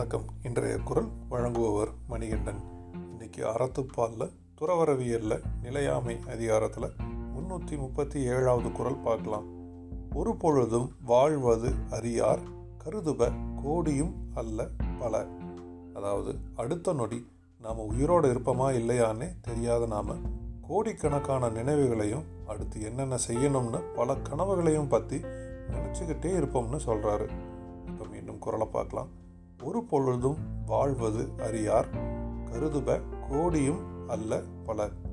வணக்கம். இன்றைய குரல் வழங்குபவர் மணிகண்டன். இன்னைக்கு அறத்துப்பாலில் துறவரவியல்ல நிலையாமை அதிகாரத்தில் முன்னூற்றி முப்பத்தி ஏழாவது குரல் பார்க்கலாம். ஒரு பொழுதும் வாழ்வது அறியார் கருதுப கோடியும் அல்ல பல. அதாவது அடுத்த நொடி நாம் உயிரோடு இருப்போமா இல்லையான்னே தெரியாத நாம் கோடிக்கணக்கான நினைவுகளையும் அடுத்து என்னென்ன செய்யணும்னு பல கனவுகளையும் பற்றி நினச்சிக்கிட்டே இருப்போம்னு சொல்கிறாரு இப்போ மீண்டும் குரலை பார்க்கலாம். ஒரு பொழுதும் வாழ்வது அறியார். கருதுப கோடியும் அல்ல பலர்.